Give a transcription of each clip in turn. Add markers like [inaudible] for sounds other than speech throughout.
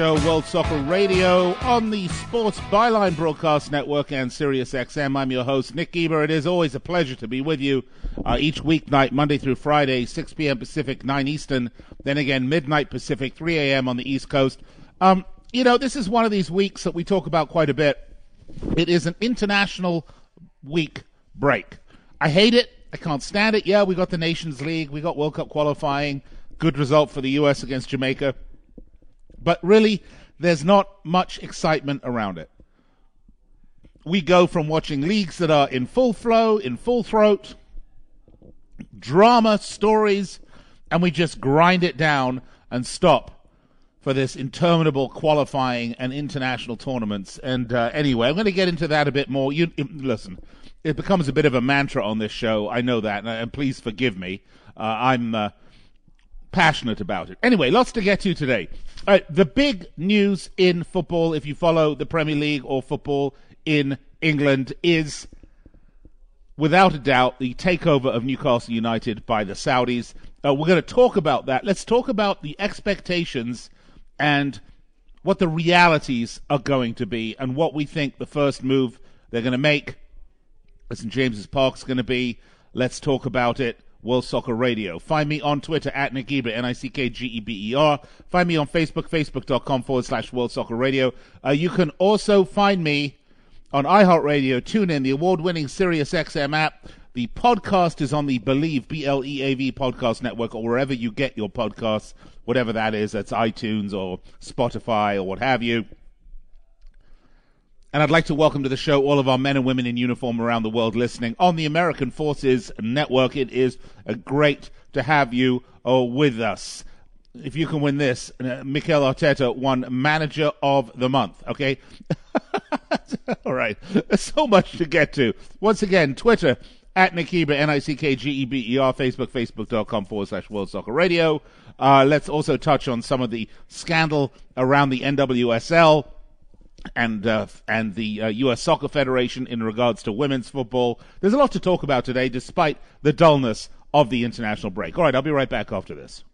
Show, World Soccer Radio, on the Sports Byline Broadcast Network and Sirius XM. I'm your host, Nick Geber. It is always a pleasure to be with you uh, each weeknight, Monday through Friday, 6 p.m. Pacific, 9 Eastern, then again, midnight Pacific, 3 a.m. on the East Coast. Um, you know, this is one of these weeks that we talk about quite a bit. It is an international week break. I hate it. I can't stand it. Yeah, we got the Nations League, we got World Cup qualifying, good result for the U.S. against Jamaica but really, there's not much excitement around it. We go from watching leagues that are in full flow, in full throat, drama, stories, and we just grind it down and stop for this interminable qualifying and international tournaments. And uh, anyway, I'm going to get into that a bit more. You listen, it becomes a bit of a mantra on this show. I know that, and, and please forgive me. Uh, I'm uh, passionate about it. Anyway, lots to get to today. Uh, the big news in football, if you follow the Premier League or football in England, is without a doubt the takeover of Newcastle United by the Saudis. Uh, we're going to talk about that. Let's talk about the expectations and what the realities are going to be and what we think the first move they're going to make at St. James's Park is going to be. Let's talk about it. World Soccer Radio. Find me on Twitter at Nick Geber, N-I-C-K-G-E-B-E-R. Find me on Facebook, facebook.com forward slash World Soccer Radio. Uh, you can also find me on iHeartRadio, TuneIn, the award-winning Sirius XM app. The podcast is on the Bleav, B-L-E-A-V podcast network or wherever you get your podcasts, whatever that is. That's iTunes or Spotify or what have you. And I'd like to welcome to the show all of our men and women in uniform around the world listening on the American Forces Network. It is great to have you uh, with us. If you can win this, uh, Mikel Arteta won Manager of the Month. Okay, [laughs] all right. There's so much to get to. Once again, Twitter at Nick Geber, N-I-C-K-G-E-B-E-R, Facebook, Facebook.com forward slash World Soccer Radio. Uh, let's also touch on some of the scandal around the NWSL and uh, and the uh, U.S. Soccer Federation in regards to women's football. There's a lot to talk about today, despite the dullness of the international break. All right, I'll be right back after this.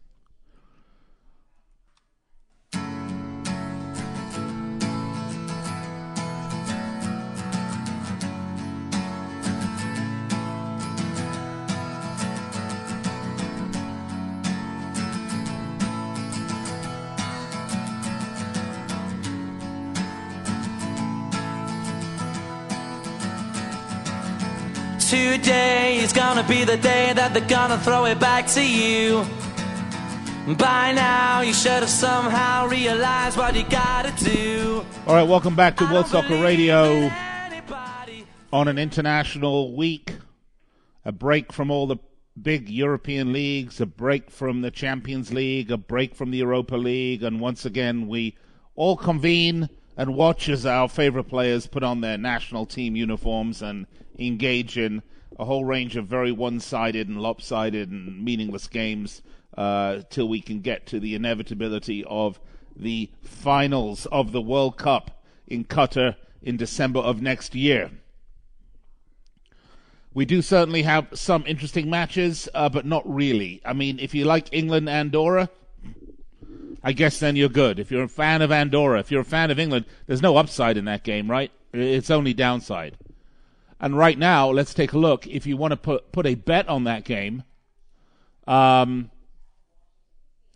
Today is gonna be the day that they're gonna throw it back to you. By now, you should have somehow realized what you gotta do. All right, welcome back to World Soccer Radio on an international week. A break from all the big European leagues, a break from the Champions League, a break from the Europa League, and once again, we all convene and watch as our favorite players put on their national team uniforms and engage in a whole range of very one-sided and lopsided and meaningless games uh, till we can get to the inevitability of the finals of the World Cup in Qatar in December of next year. We do certainly have some interesting matches, uh, but not really. I mean, if you like England Andorra, I guess then you're good. If you're a fan of Andorra, if you're a fan of England, there's no upside in that game, right? It's only downside. And right now, let's take a look. If you want to put put a bet on that game, um,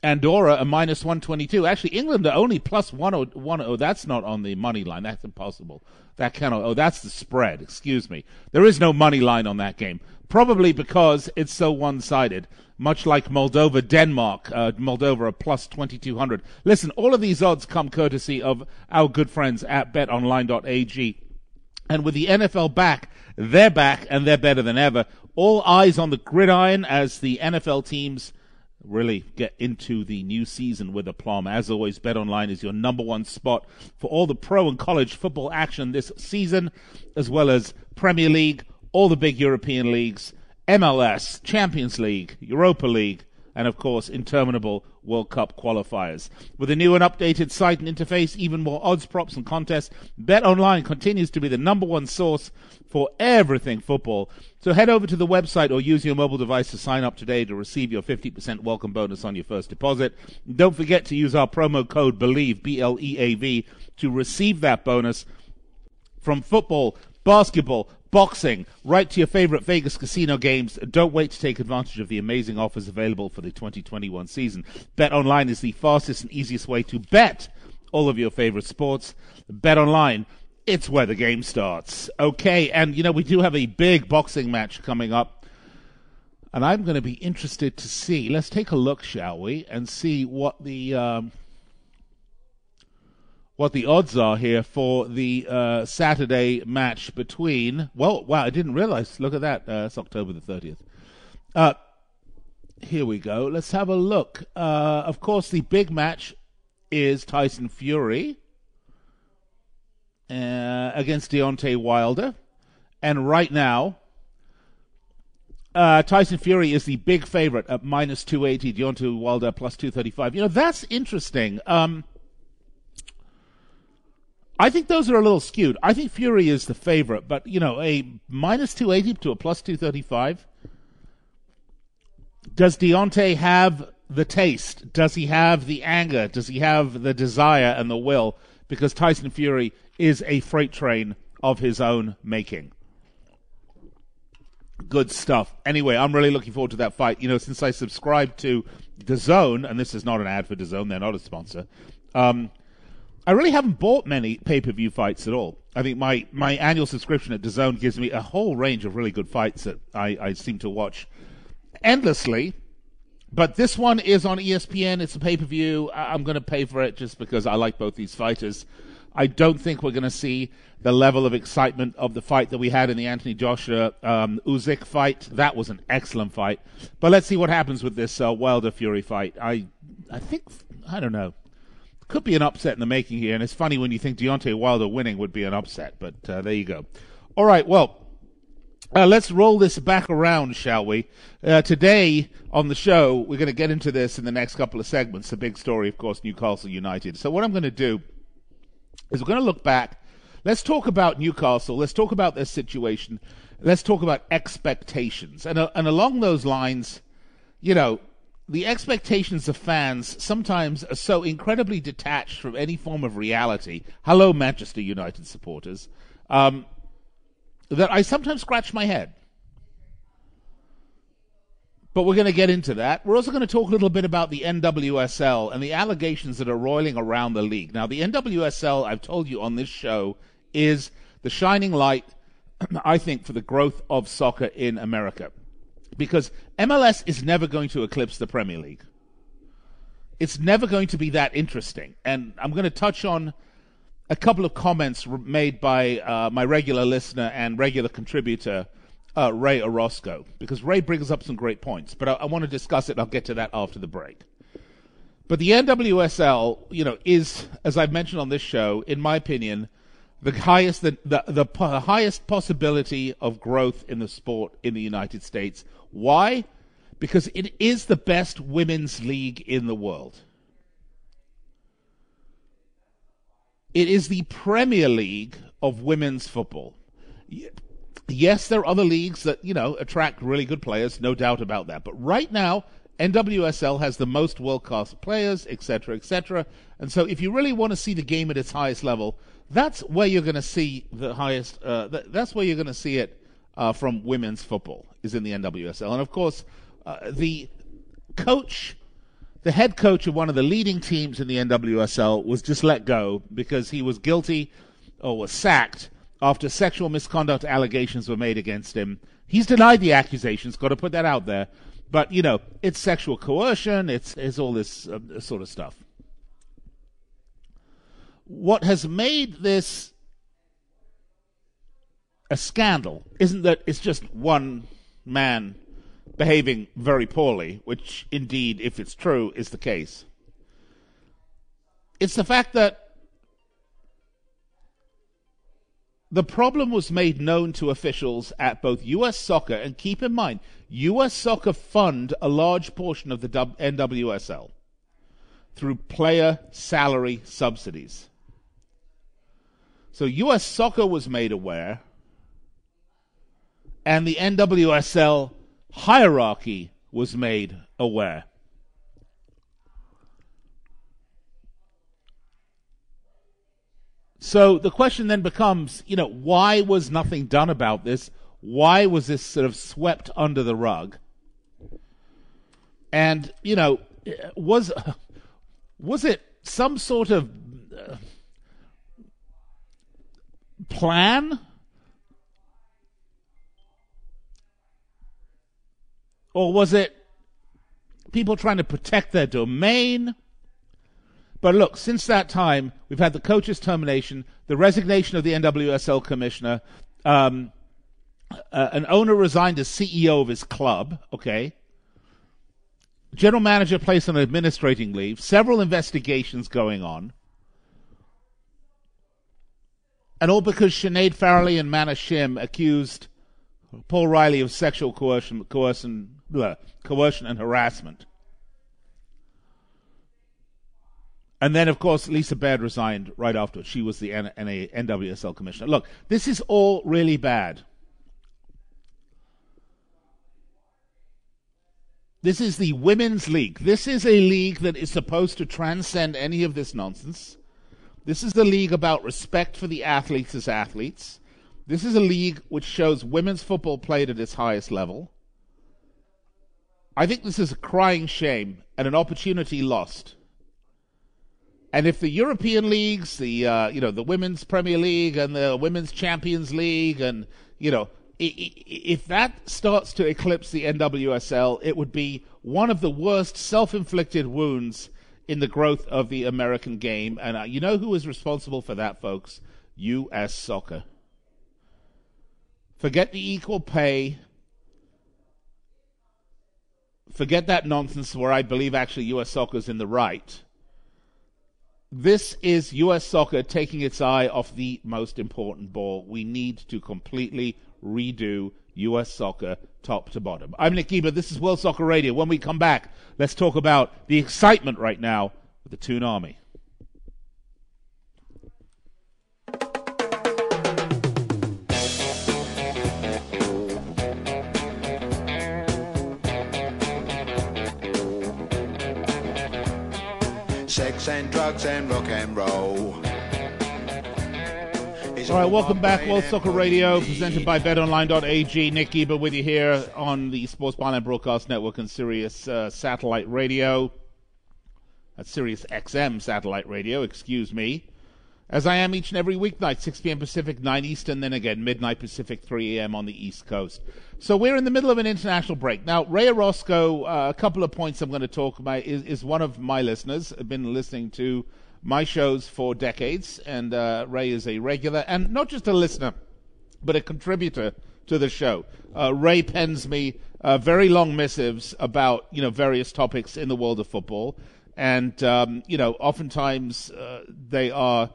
Andorra a minus one twenty two. Actually, England are only plus one oh one oh. That's not on the money line. That's impossible. That cannot. Oh, that's the spread. Excuse me. There is no money line on that game. Probably because it's so one sided. Much like Moldova, Denmark, uh, Moldova a plus 2200. Listen, all of these odds come courtesy of our good friends at betonline.ag. And with the NFL back, they're back and they're better than ever. All eyes on the gridiron as the NFL teams really get into the new season with aplomb. As always, BetOnline is your number one spot for all the pro and college football action this season, as well as Premier League, all the big European leagues, MLS, Champions League, Europa League, and of course, interminable World Cup qualifiers. With a new and updated site and interface, even more odds, props, and contests, Bet Online continues to be the number one source for everything football. So head over to the website or use your mobile device to sign up today to receive your 50% welcome bonus on your first deposit. Don't forget to use our promo code BLEAV, B-L-E-A-V, to receive that bonus from football, basketball, boxing, right to your favorite Vegas casino games. Don't wait to take advantage of the amazing offers available for the 2021 season. Bet online is the fastest and easiest way to bet all of your favorite sports. Bet online, it's where the game starts. Okay, and you know, we do have a big boxing match coming up. And I'm going to be interested to see. Let's take a look, shall we, and see what the um, what the odds are here for the uh, Saturday match between. Well, wow, I didn't realize. Look at that. Uh, it's October the 30th. Uh, here we go. Let's have a look. Uh, of course, the big match is Tyson Fury uh, against Deontay Wilder. And right now, uh, Tyson Fury is the big favorite at minus 280, Deontay Wilder plus 235. You know, that's interesting. Um, I think those are a little skewed. I think Fury is the favorite, but you know, a minus two eighty to a plus two thirty five. Does Deontay have the taste? Does he have the anger? Does he have the desire and the will? Because Tyson Fury is a freight train of his own making. Good stuff. Anyway, I'm really looking forward to that fight. You know, since I subscribed to DAZN, and this is not an ad for DAZN; they're not a sponsor. Um, I really haven't bought many pay per view fights at all. I think my, my annual subscription at DAZN gives me a whole range of really good fights that I, I seem to watch endlessly. But this one is on ESPN. It's a pay per view. I'm going to pay for it just because I like both these fighters. I don't think we're going to see the level of excitement of the fight that we had in the Anthony Joshua um, Usyk fight. That was an excellent fight. But let's see what happens with this uh, Wilder Fury fight. I I think I don't know could be an upset in the making here. And it's funny when you think Deontay Wilder winning would be an upset, but uh, there you go. All right, well, uh, let's roll this back around, shall we? Uh, today on the show, we're going to get into this in the next couple of segments. The big story, of course, Newcastle United. So what I'm going to do is we're going to look back. Let's talk about Newcastle. Let's talk about their situation. Let's talk about expectations. And, uh, and along those lines, you know, the expectations of fans sometimes are so incredibly detached from any form of reality. Hello, Manchester United supporters. Um, that I sometimes scratch my head. But we're going to get into that. We're also going to talk a little bit about the NWSL and the allegations that are roiling around the league. Now, the NWSL, I've told you on this show, is the shining light, [clears throat] I think, for the growth of soccer in America because MLS is never going to eclipse the Premier League. It's never going to be that interesting. And I'm going to touch on a couple of comments made by uh, my regular listener and regular contributor, uh, Ray Orozco, because Ray brings up some great points. But I, I want to discuss it. I'll get to that after the break. But the NWSL, you know, is, as I've mentioned on this show, in my opinion, the highest the, the, the, the highest possibility of growth in the sport in the United States. Why? Because it is the best women's league in the world. It is the Premier League of women's football. Yes, there are other leagues that, you know, attract really good players, no doubt about that. But right now, NWSL has the most world class players, etc., etc. And so if you really want to see the game at its highest level, that's where you're going to see the highest. Uh, th- that's where you're going to see it uh, from women's football is in the NWSL, and of course, uh, the coach, the head coach of one of the leading teams in the NWSL, was just let go because he was guilty or was sacked after sexual misconduct allegations were made against him. He's denied the accusations. Got to put that out there. But you know, it's sexual coercion. It's it's all this uh, sort of stuff what has made this a scandal isn't that it's just one man behaving very poorly, which indeed, if it's true, is the case. It's the fact that the problem was made known to officials at both U.S. Soccer and keep in mind, U.S. Soccer fund a large portion of the NWSL through player salary subsidies. So U.S. Soccer was made aware, and the NWSL hierarchy was made aware. So the question then becomes, you know, why was nothing done about this? Why was this sort of swept under the rug? And, you know, was was it some sort of uh, plan? Or was it people trying to protect their domain? But look, since that time, we've had the coach's termination, the resignation of the NWSL commissioner, um, uh, an owner resigned as CEO of his club, okay? General manager placed on administrating leave, several investigations going on. And all because Sinead Farrelly and Mana Shim accused Paul Riley of sexual coercion, coercion, coercion and harassment. And then, of course, Lisa Baird resigned right after. She was the NWSL commissioner. Look, this is all really bad. This is the Women's League. This is a league that is supposed to transcend any of this nonsense. This is a league about respect for the athletes as athletes. This is a league which shows women's football played at its highest level. I think this is a crying shame and an opportunity lost. And if the European leagues, the uh, you know the Women's Premier League and the Women's Champions League, and you know if that starts to eclipse the NWSL, it would be one of the worst self-inflicted wounds in the growth of the American game. And uh, you know who is responsible for that, folks? U.S. Soccer. Forget the equal pay. Forget that nonsense where I believe actually U.S. Soccer is in the right this is US soccer taking its eye off the most important ball. We need to completely redo US soccer top to bottom. I'm Nick Geber. This is World Soccer Radio. When we come back, let's talk about the excitement right now with the Toon Army. Sex and drugs and rock and roll. All right, welcome back. World Soccer Radio, presented by BetOnline.ag. Nick Geber with you here on the Sports Byline Broadcast Network and Sirius uh, Satellite Radio. That's Sirius XM Satellite Radio, excuse me as I am each and every weeknight, 6 p.m. Pacific, 9 Eastern, then again, midnight Pacific, 3 a.m. on the East Coast. So we're in the middle of an international break. Now, Ray Orozco, uh, a couple of points I'm going to talk about, is, is one of my listeners. I've been listening to my shows for decades, and uh, Ray is a regular, and not just a listener, but a contributor to the show. Uh, Ray pens me uh, very long missives about, you know, various topics in the world of football. And, um, you know, oftentimes uh, they are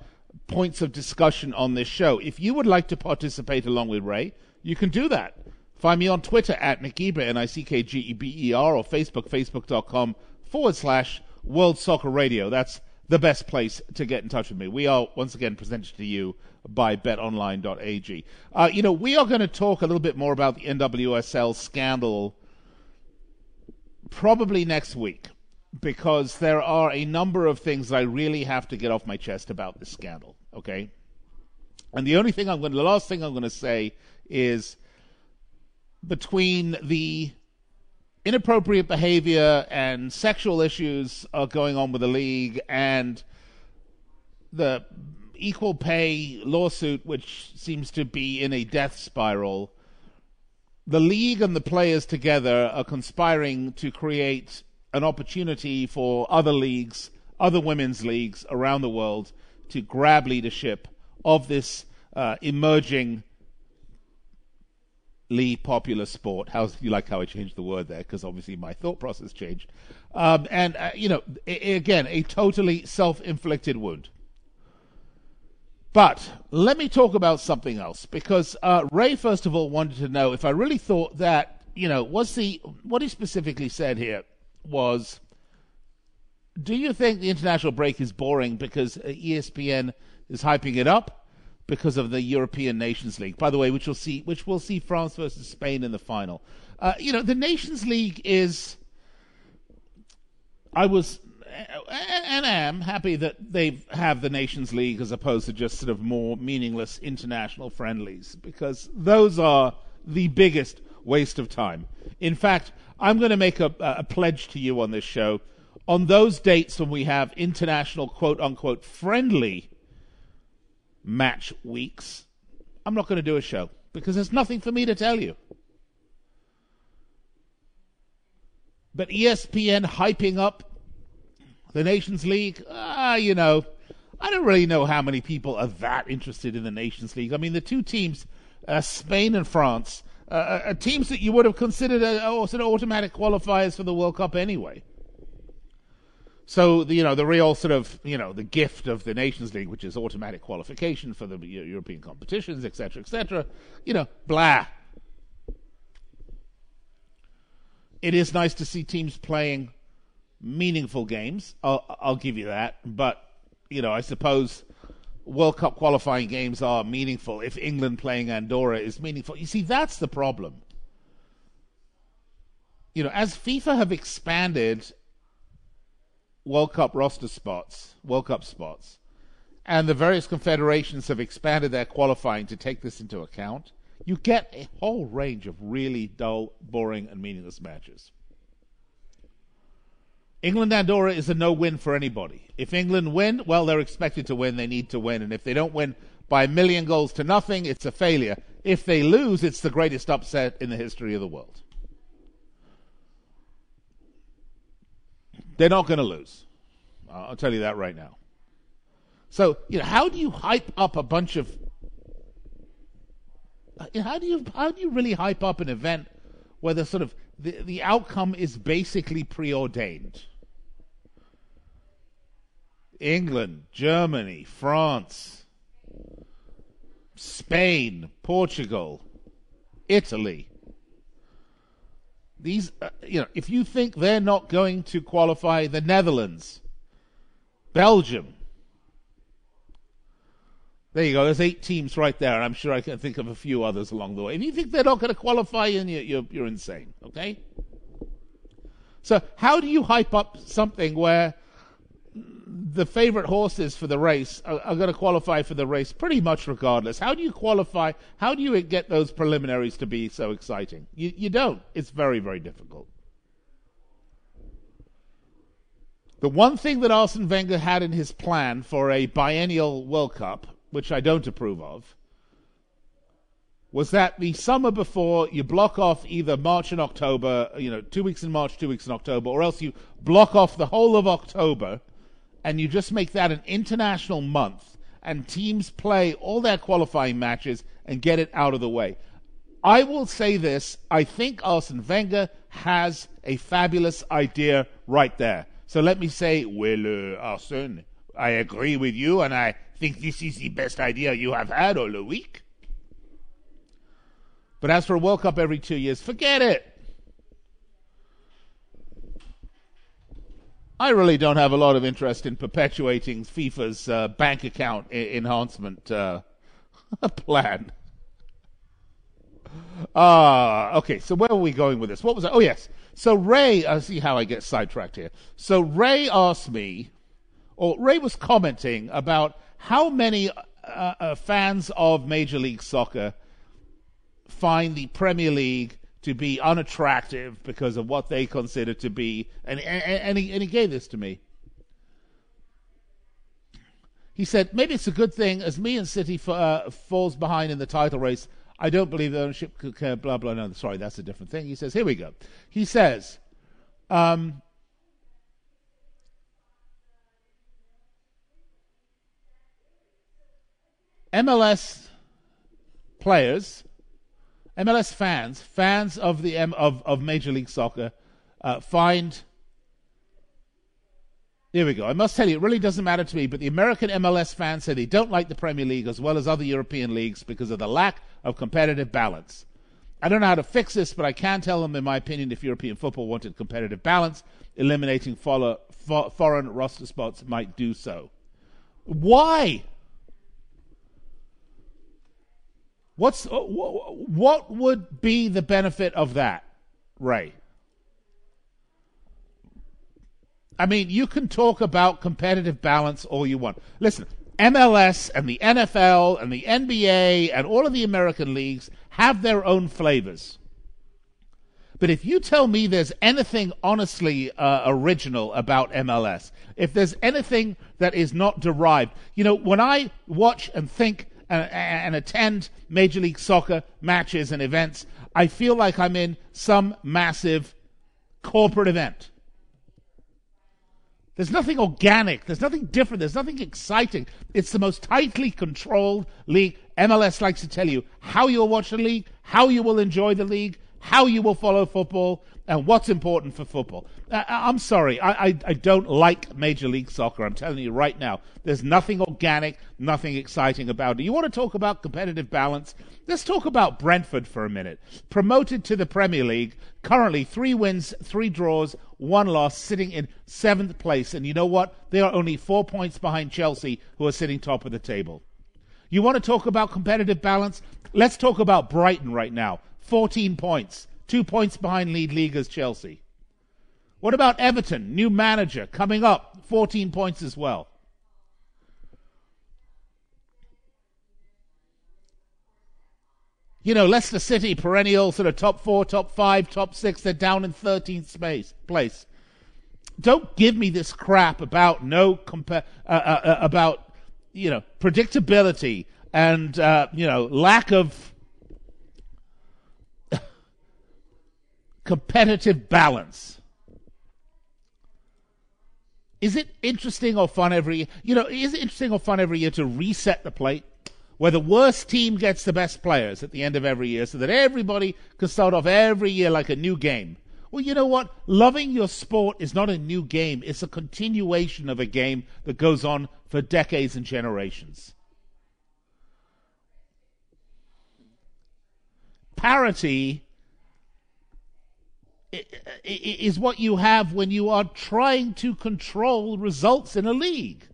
points of discussion on this show. If you would like to participate along with Ray, you can do that. Find me on Twitter at Nick Geber, N-I-C-K-G-E-B-E-R, or Facebook, facebook.com forward slash World Soccer Radio. That's the best place to get in touch with me. We are, once again, presented to you by betonline.ag. Uh, you know, we are going to talk a little bit more about the NWSL scandal probably next week because there are a number of things that I really have to get off my chest about this scandal. Okay, and the only thing I'm going, to, the last thing I'm going to say is between the inappropriate behavior and sexual issues are going on with the league and the equal pay lawsuit, which seems to be in a death spiral. The league and the players together are conspiring to create an opportunity for other leagues, other women's leagues around the world to grab leadership of this uh, emerging popular sport. How you like how I changed the word there? Because obviously my thought process changed. Um, and uh, you know, again, a totally self-inflicted wound. But let me talk about something else because uh, Ray, first of all, wanted to know if I really thought that you know was the what he specifically said here was. Do you think the international break is boring because uh, ESPN is hyping it up because of the European Nations League? By the way, which will see which will see France versus Spain in the final. Uh, you know, the Nations League is. I was and am happy that they have the Nations League as opposed to just sort of more meaningless international friendlies because those are the biggest waste of time. In fact, I'm going to make a, a pledge to you on this show. On those dates when we have international quote unquote friendly match weeks, I'm not going to do a show because there's nothing for me to tell you. But ESPN hyping up the Nations League, ah, uh, you know, I don't really know how many people are that interested in the Nations League. I mean, the two teams, uh, Spain and France, uh, are uh, uh, teams that you would have considered a, sort of automatic qualifiers for the World Cup anyway. So the, you know the real sort of you know the gift of the Nations League, which is automatic qualification for the European competitions, etc., etc. You know, blah. It is nice to see teams playing meaningful games. I'll, I'll give you that. But, you know, I suppose World Cup qualifying games are meaningful if England playing Andorra is meaningful. You see, that's the problem. You know, as FIFA have expanded World Cup roster spots, World Cup spots, and the various confederations have expanded their qualifying to take this into account, you get a whole range of really dull, boring, and meaningless matches. England Andorra is a no win for anybody. If England win, well, they're expected to win. They need to win. And if they don't win by a million goals to nothing, it's a failure. If they lose, it's the greatest upset in the history of the world. They're not going to lose. I'll tell you that right now. So, you know, how do you hype up a bunch of uh, how do you how do you really hype up an event where the sort of the, the outcome is basically preordained? England, Germany, France, Spain, Portugal, Italy. These, uh, you know, if you think they're not going to qualify, the Netherlands, Belgium. There you go. There's eight teams right there, and I'm sure I can think of a few others along the way. If you think they're not going to qualify, you're, you're, you're insane. Okay. So how do you hype up something where the favorite horses for the race are, are going to qualify for the race pretty much regardless. How do you qualify? How do you get those preliminaries to be so exciting? You, you don't. It's very, very difficult. The one thing that Arsene Wenger had in his plan for a biennial World Cup, which I don't approve of, was that the summer before you block off either March and October, you know, two weeks in March, two weeks in October, or else you block off the whole of October and you just make that an international month and teams play all their qualifying matches and get it out of the way. I will say this I think Arsene Wenger has a fabulous idea right there. So let me say, well, uh, Arsene, I agree with you, and I think this is the best idea you have had all the week. But as for a World Cup every two years, forget it. I really don't have a lot of interest in perpetuating FIFA's uh, bank account I- enhancement uh, [laughs] plan. Ah, uh, okay. So where are we going with this? What was that? Oh, yes. So Ray, I see how I get sidetracked here. So Ray asked me, or Ray was commenting about how many uh, uh fans of Major League Soccer find the Premier League to be unattractive because of what they consider to be, and, and, and, he, and he gave this to me. He said, maybe it's a good thing as me and City f- uh, falls behind in the title race. I don't believe the ownership could care, blah, blah. No, sorry, that's a different thing. He says, here we go. He says, um, MLS players MLS fans, fans of the of of Major League Soccer, uh, find Here we go. I must tell you, it really doesn't matter to me, but the American MLS fans say they don't like the Premier League as well as other European leagues because of the lack of competitive balance. I don't know how to fix this, but I can tell them, in my opinion, if European football wanted competitive balance, eliminating follow, fo- foreign roster spots might do so. Why? What's uh, what would be the benefit of that, Ray? I mean, you can talk about competitive balance all you want. Listen, MLS and the NFL and the NBA and all of the American leagues have their own flavors. But if you tell me there's anything honestly uh, original about MLS, if there's anything that is not derived, you know, when I watch and think and, and attend Major League Soccer matches and events, I feel like I'm in some massive corporate event. There's nothing organic. There's nothing different. There's nothing exciting. It's the most tightly controlled league. MLS likes to tell you how you'll watch the league, how you will enjoy the league, how you will follow football, and what's important for football. Uh, I'm sorry, I, I, I, don't like Major League Soccer. I'm telling you right now, there's nothing organic, nothing exciting about it. You want to talk about competitive balance? Let's talk about Brentford for a minute. Promoted to the Premier League, currently three wins, three draws, one loss, sitting in seventh place. And you know what? They are only four points behind Chelsea, who are sitting top of the table. You want to talk about competitive balance? Let's talk about Brighton right now. 14 points, two points behind lead leaguers Chelsea. What about Everton? New manager coming up, 14 points as well. You know, Leicester City, perennial sort of top four, top five, top six, they're down in 13th space, place. Don't give me this crap about no compa- uh, uh, uh, about you know predictability and uh, you know lack of competitive balance. Is it interesting or fun every year? You know, is it interesting or fun every year to reset the plate? Where the worst team gets the best players at the end of every year so that everybody can start off every year like a new game. Well, you know what? Loving your sport is not a new game, it's a continuation of a game that goes on for decades and generations. Parity is what you have when you are trying to control results in a league.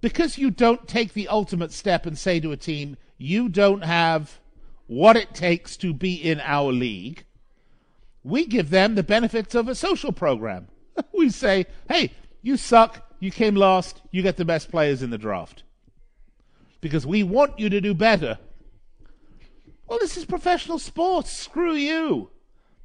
Because you don't take the ultimate step and say to a team, you don't have what it takes to be in our league, we give them the benefits of a social program. [laughs] we say, hey, you suck, you came last, you get the best players in the draft. Because we want you to do better well, this is professional sports. Screw you.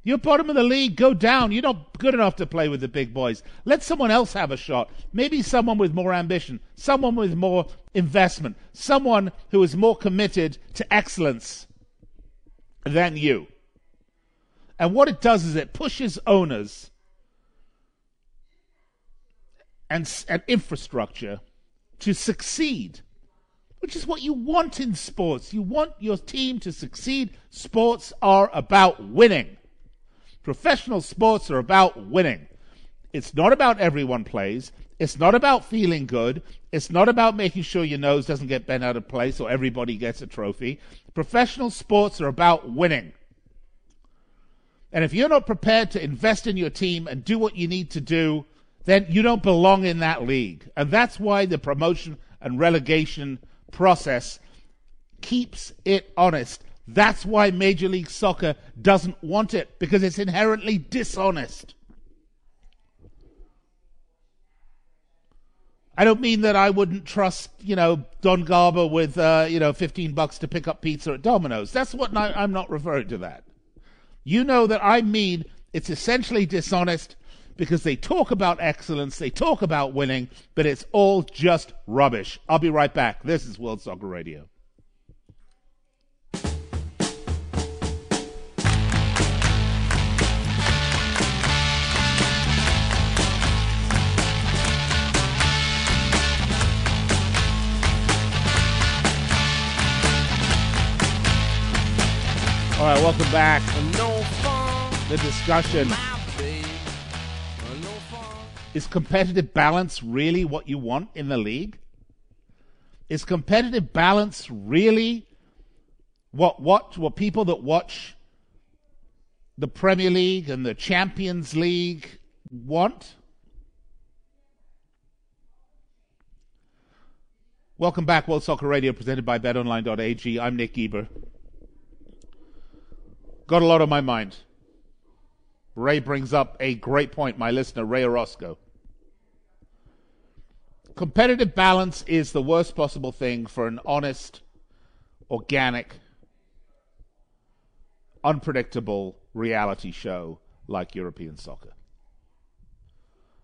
You're bottom of the league. Go down. You're not good enough to play with the big boys. Let someone else have a shot. Maybe someone with more ambition, someone with more investment, someone who is more committed to excellence than you. And what it does is it pushes owners and, and infrastructure to succeed which is what you want in sports. You want your team to succeed. Sports are about winning. Professional sports are about winning. It's not about everyone plays. It's not about feeling good. It's not about making sure your nose doesn't get bent out of place or everybody gets a trophy. Professional sports are about winning. And if you're not prepared to invest in your team and do what you need to do, then you don't belong in that league. And that's why the promotion and relegation process keeps it honest. That's why Major League Soccer doesn't want it, because it's inherently dishonest. I don't mean that I wouldn't trust, you know, Don Garber with, uh, you know, 15 bucks to pick up pizza at Domino's. That's what I, I'm not referring to that. You know that I mean it's essentially dishonest because they talk about excellence, they talk about winning, but it's all just rubbish. I'll be right back. This is World Soccer Radio. All right, welcome back. No the discussion Is competitive balance really what you want in the league? Is competitive balance really what what what people that watch the Premier League and the Champions League want? Welcome back, World Soccer Radio, presented by BetOnline.ag. I'm Nick Geber. Got a lot on my mind. Ray brings up a great point, my listener, Ray Orozco. Competitive balance is the worst possible thing for an honest, organic, unpredictable reality show like European soccer.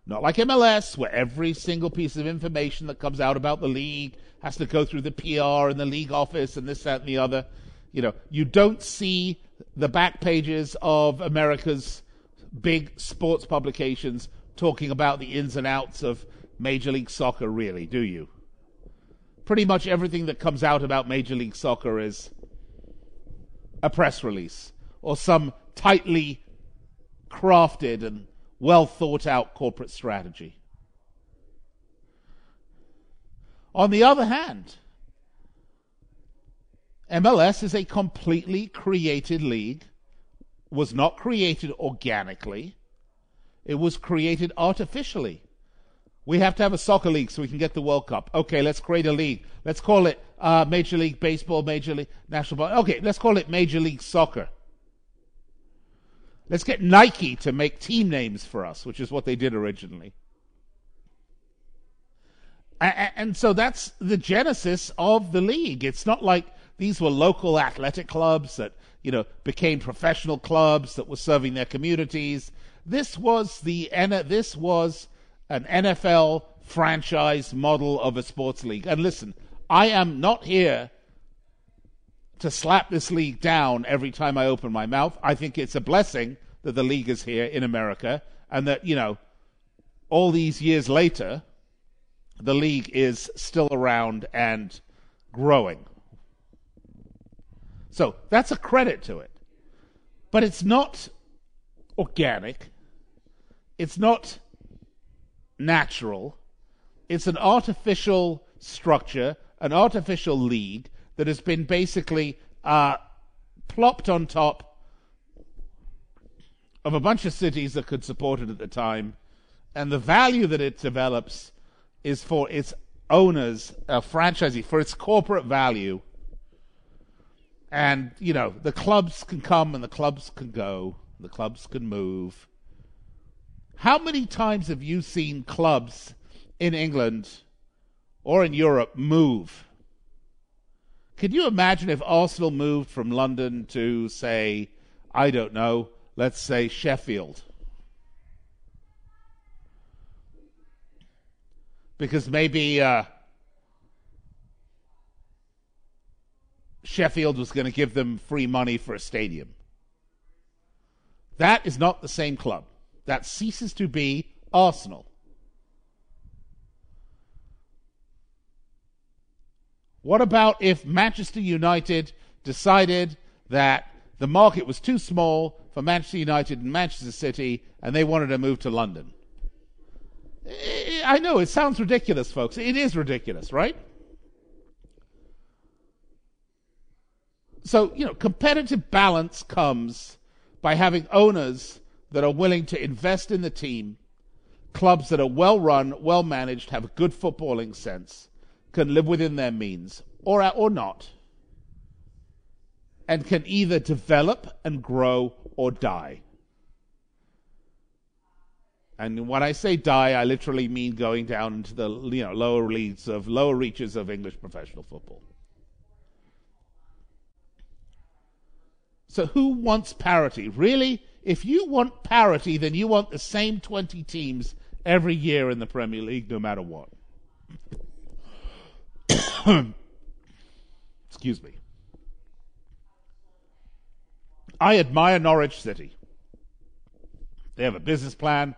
Not like MLS, where every single piece of information that comes out about the league has to go through the PR and the league office and this, that, and the other. You know, you don't see the back pages of America's big sports publications talking about the ins and outs of Major League Soccer, really, do you? Pretty much everything that comes out about Major League Soccer is a press release or some tightly crafted and well thought out corporate strategy. On the other hand, MLS is a completely created league, was not created organically, it was created artificially. We have to have a soccer league so we can get the World Cup. Okay, let's create a league. Let's call it uh, Major League Baseball, Major League National Ball. Okay, let's call it Major League Soccer. Let's get Nike to make team names for us, which is what they did originally. And so that's the genesis of the league. It's not like these were local athletic clubs that, you know, became professional clubs that were serving their communities. This was the this was an NFL franchise model of a sports league. And listen, I am not here to slap this league down every time I open my mouth. I think it's a blessing that the league is here in America and that, you know, all these years later, the league is still around and growing. So that's a credit to it. But it's not organic. It's not natural. It's an artificial structure, an artificial league that has been basically uh, plopped on top of a bunch of cities that could support it at the time. And the value that it develops is for its owners, a franchisee, for its corporate value. And, you know, the clubs can come and the clubs can go, the clubs can move. How many times have you seen clubs in England or in Europe move? Could you imagine if Arsenal moved from London to, say, I don't know, let's say Sheffield? Because maybe uh, Sheffield was going to give them free money for a stadium. That is not the same club. That ceases to be Arsenal. What about if Manchester United decided that the market was too small for Manchester United and Manchester City and they wanted to move to London? I know it sounds ridiculous, folks. It is ridiculous, right? So, you know, competitive balance comes by having owners that are willing to invest in the team, clubs that are well run, well managed, have a good footballing sense, can live within their means or or not and can either develop and grow or die. And when I say die, I literally mean going down into the you know lower leagues of lower reaches of English professional football. So who wants parity? Really? If you want parity, then you want the same 20 teams every year in the Premier League, no matter what. [coughs] Excuse me. I admire Norwich City. They have a business plan.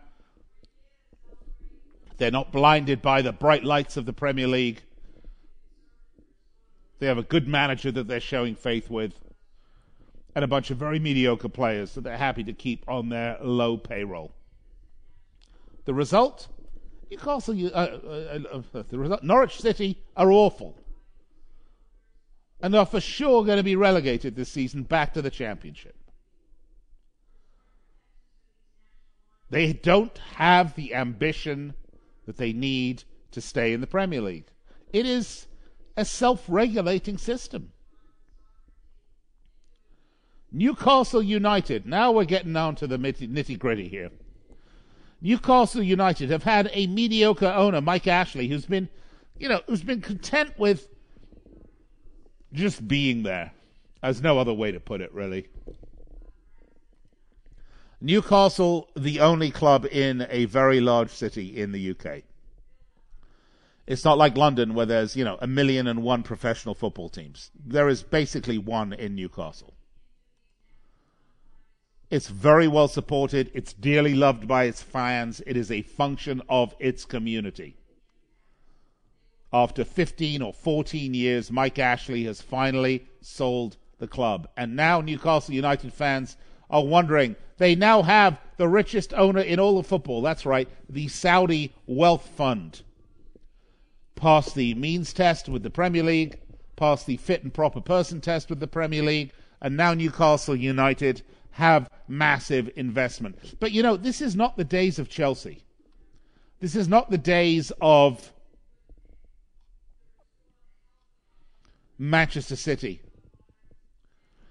They're not blinded by the bright lights of the Premier League. They have a good manager that they're showing faith with, and a bunch of very mediocre players that they're happy to keep on their low payroll. The result? Newcastle, uh, uh, uh, the result, Norwich City are awful. And are for sure going to be relegated this season back to the Championship. They don't have the ambition that they need to stay in the Premier League. It is a self regulating system. Newcastle United, now we're getting down to the nitty gritty here. Newcastle United have had a mediocre owner, Mike Ashley, who's been, you know, who's been content with just being there. There's no other way to put it, really. Newcastle, the only club in a very large city in the UK. It's not like London where there's, you know, a million and one professional football teams. There is basically one in Newcastle. It's very well supported. It's dearly loved by its fans. It is a function of its community. After 15 or 14 years, Mike Ashley has finally sold the club. And now Newcastle United fans are wondering. They now have the richest owner in all of football. That's right, the Saudi Wealth Fund. Passed the means test with the Premier League, passed the fit and proper person test with the Premier League, and now Newcastle United have massive investment. But you know, this is not the days of Chelsea. This is not the days of Manchester City.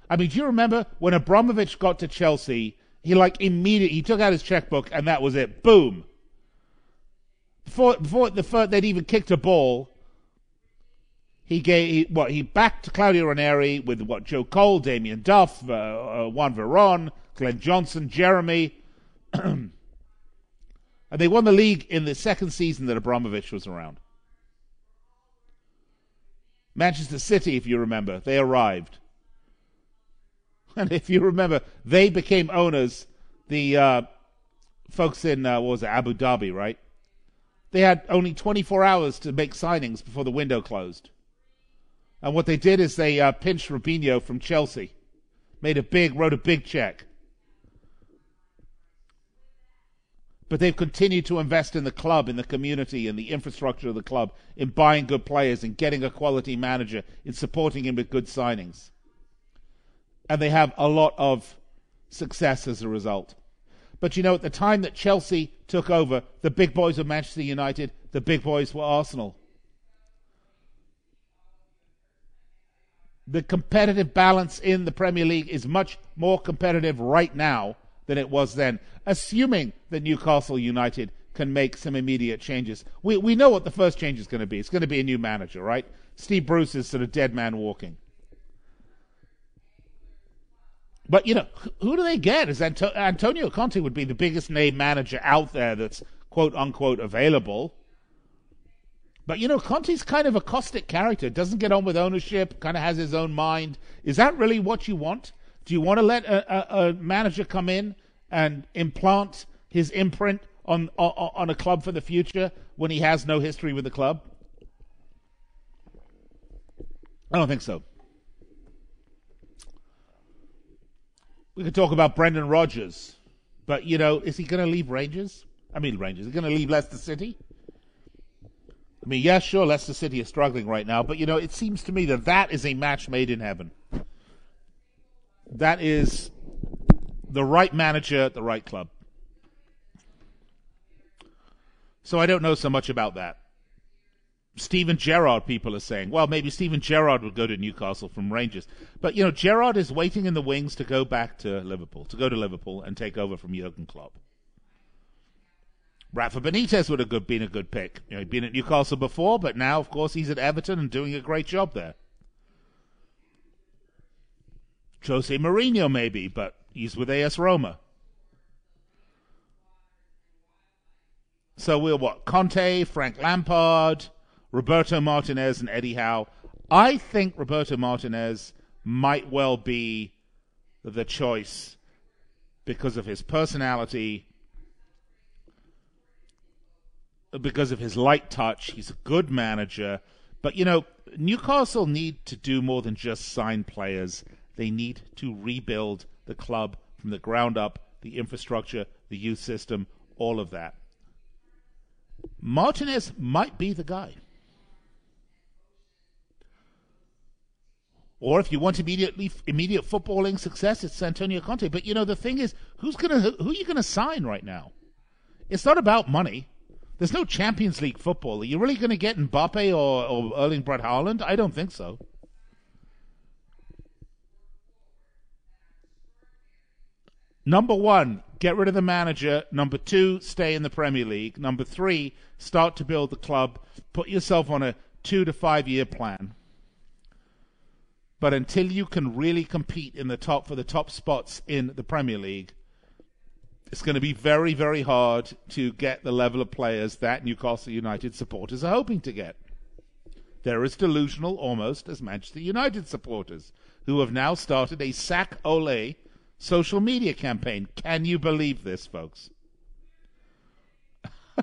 I mean, do you remember when Abramovich got to Chelsea? He like immediately he took out his checkbook and that was it. Boom. Before before the first, they'd even kicked a ball, he gave he, what he backed Claudio Ranieri with what Joe Cole, Damien Duff, uh, uh, Juan Veron, Glenn Johnson, Jeremy, [clears throat] and they won the league in the second season that Abramovich was around. Manchester City, if you remember, they arrived, [laughs] and if you remember, they became owners. The uh, folks in uh, what was it, Abu Dhabi, right? They had only 24 hours to make signings before the window closed. And what they did is they uh, pinched Robinho from Chelsea, made a big, wrote a big check. But they've continued to invest in the club, in the community, in the infrastructure of the club, in buying good players, in getting a quality manager, in supporting him with good signings. And they have a lot of success as a result. But you know, at the time that Chelsea took over, the big boys were Manchester United, the big boys were Arsenal. the competitive balance in the Premier League is much more competitive right now than it was then, assuming that Newcastle United can make some immediate changes. We, we know what the first change is going to be. It's going to be a new manager, right? Steve Bruce is sort of dead man walking. But, you know, who do they get? Is Anto- Antonio Conte would be the biggest name manager out there that's quote unquote available. But you know, Conte's kind of a caustic character, doesn't get on with ownership, kind of has his own mind. Is that really what you want? Do you want to let a, a, a manager come in and implant his imprint on, on on a club for the future when he has no history with the club? I don't think so. We could talk about Brendan Rodgers, but you know, is he going to leave Rangers? I mean, Rangers. Is he going to leave Leicester City? I mean, yes, sure, Leicester City is struggling right now, but you know, it seems to me that that is a match made in heaven. That is the right manager at the right club. So I don't know so much about that. Steven Gerrard, people are saying, well, maybe Steven Gerrard would go to Newcastle from Rangers. But, you know, Gerrard is waiting in the wings to go back to Liverpool, to go to Liverpool and take over from Jurgen Klopp. Rafa Benitez would have been a good pick. You know, he'd been at Newcastle before, but now, of course, he's at Everton and doing a great job there. Jose Mourinho, maybe, but he's with AS Roma. So we're what? Conte, Frank Lampard, Roberto Martinez, and Eddie Howe. I think Roberto Martinez might well be the choice because of his personality because of his light touch. He's a good manager. But, you know, Newcastle need to do more than just sign players. They need to rebuild the club from the ground up, the infrastructure, the youth system, all of that. Martinez might be the guy. Or if you want immediately immediate footballing success, it's Antonio Conte. But you know the thing is, who's gonna who are you gonna sign right now? It's not about money. There's no Champions League football. Are you really going to get Mbappe or, or Erling Braut Haaland? I don't think so. Number one, get rid of the manager. Number two, stay in the Premier League. Number three, start to build the club. Put yourself on a two to five year plan. But until you can really compete in the top for the top spots in the Premier League, it's going to be very, very hard to get the level of players that Newcastle United supporters are hoping to get. They're as delusional almost as Manchester United supporters, who have now started a sack Ole social media campaign. Can you believe this, folks? [laughs]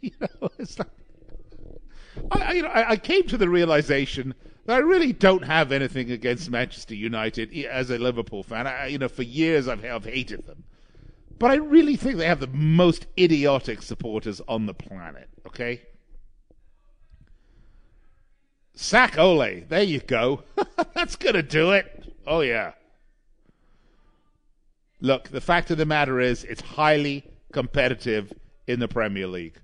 you know, it's like, I, you know, I, I came to the realization that I really don't have anything against Manchester United as a Liverpool fan. I, you know, for years I've, I've hated them. But I really think they have the most idiotic supporters on the planet, okay? Sack Ole. There you go. [laughs] That's going to do it. Oh, yeah. Look, the fact of the matter is, it's highly competitive in the Premier League.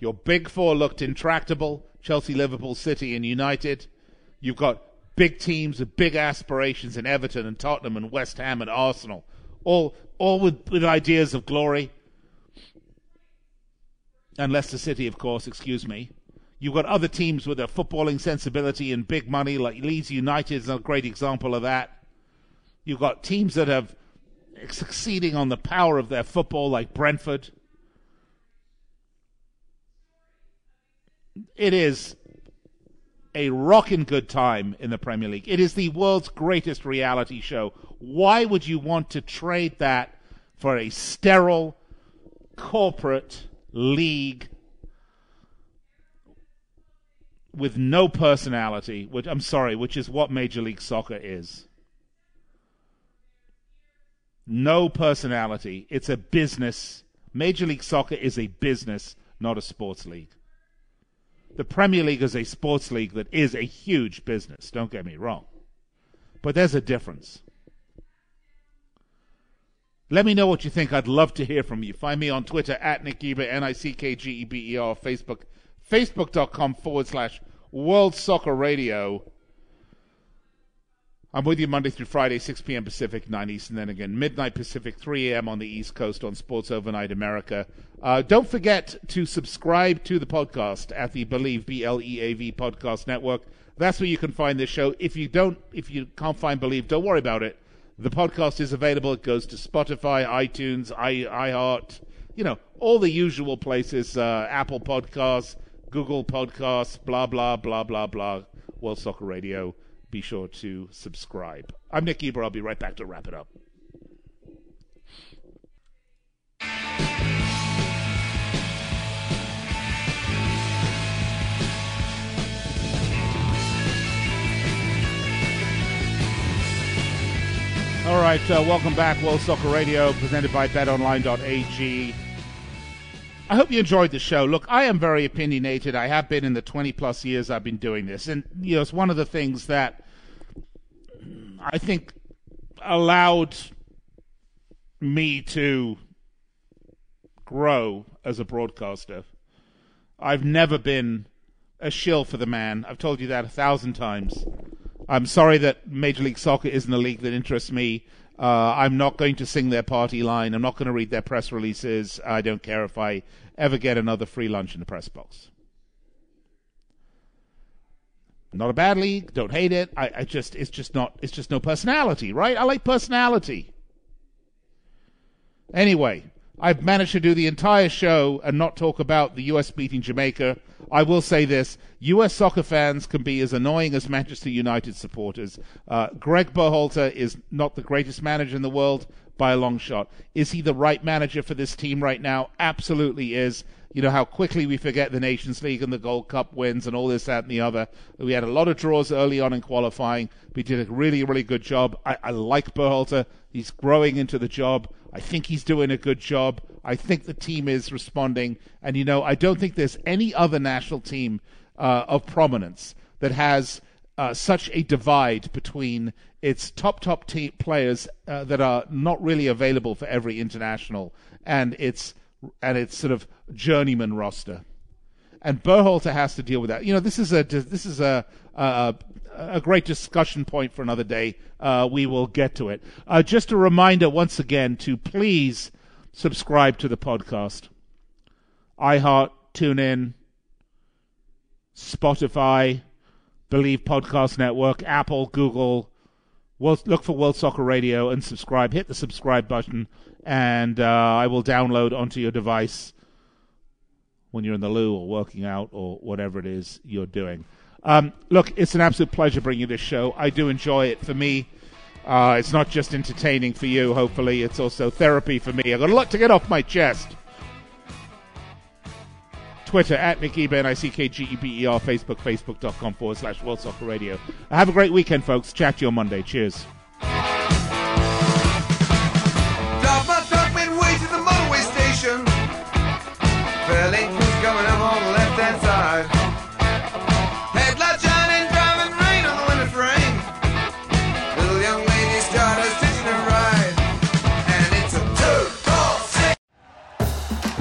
Your big four looked intractable Chelsea, Liverpool, City, and United. You've got big teams with big aspirations in Everton and Tottenham and West Ham and Arsenal all all with, with ideas of glory. And Leicester City, of course, excuse me. You've got other teams with a footballing sensibility and big money, like Leeds United is a great example of that. You've got teams that have succeeding on the power of their football, like Brentford. It is a rocking good time in the Premier League. It is the world's greatest reality show. Why would you want to trade that for a sterile corporate league with no personality, which I'm sorry, which is what Major League Soccer is. No personality. It's a business. Major League Soccer is a business, not a sports league. The Premier League is a sports league that is a huge business, don't get me wrong. But there's a difference. Let me know what you think. I'd love to hear from you. Find me on Twitter at Nick Geber, N-I-C-K-G-E-B-E-R, Facebook, facebook.com forward slash World Soccer Radio. I'm with you Monday through Friday, 6 p.m. Pacific, 9 Eastern, then again midnight Pacific, 3 a.m. on the East Coast on Sports Overnight America. Uh, don't forget to subscribe to the podcast at the Bleav B L E A V Podcast Network. That's where you can find this show. If you don't, if you can't find Bleav, don't worry about it. The podcast is available. It goes to Spotify, iTunes, i iHeart, you know, all the usual places. Uh, Apple Podcasts, Google Podcasts, blah blah blah blah blah. World Soccer Radio be sure to subscribe. I'm Nick Geber. I'll be right back to wrap it up. All right, uh, welcome back, World Soccer Radio, presented by BetOnline.ag. I hope you enjoyed the show. Look, I am very opinionated. I have been in the 20 plus years I've been doing this. And, you know, it's one of the things that I think allowed me to grow as a broadcaster. I've never been a shill for the man. I've told you that a thousand times. I'm sorry that Major League Soccer isn't a league that interests me. Uh, I'm not going to sing their party line. I'm not going to read their press releases. I don't care if I ever get another free lunch in the press box. Not a bad league. Don't hate it. I, I just it's just not it's just no personality, right? I like personality. Anyway, I've managed to do the entire show and not talk about the U.S. beating Jamaica. I will say this U.S. soccer fans can be as annoying as Manchester United supporters. Uh, Greg Berhalter is not the greatest manager in the world by a long shot. Is he the right manager for this team right now? Absolutely is. You know how quickly we forget the Nations League and the Gold Cup wins and all this, that, and the other. We had a lot of draws early on in qualifying. We did a really, really good job. I, I like Berhalter. He's growing into the job. I think he's doing a good job. I think the team is responding, and you know, I don't think there's any other national team uh, of prominence that has uh, such a divide between its top top players uh, that are not really available for every international and its and its sort of journeyman roster. And Berhalter has to deal with that. You know, this is a this is a a, a great discussion point for another day. Uh, we will get to it. Uh, just a reminder once again to please subscribe to the podcast. iHeart, TuneIn, Spotify, Bleav Podcast Network, Apple, Google. Look for World Soccer Radio and subscribe. Hit the subscribe button, and uh, I will download onto your device when you're in the loo or working out or whatever it is you're doing. Um, look, it's an absolute pleasure bringing this show. I do enjoy it. For me, uh, it's not just entertaining for you, hopefully, it's also therapy for me. I've got a lot to get off my chest. Twitter at Nick Geber, N-I-C-K-G-E-B-E-R, Facebook, facebook.com forward slash World Soccer Radio. Have a great weekend, folks. Chat to you on Monday. Cheers.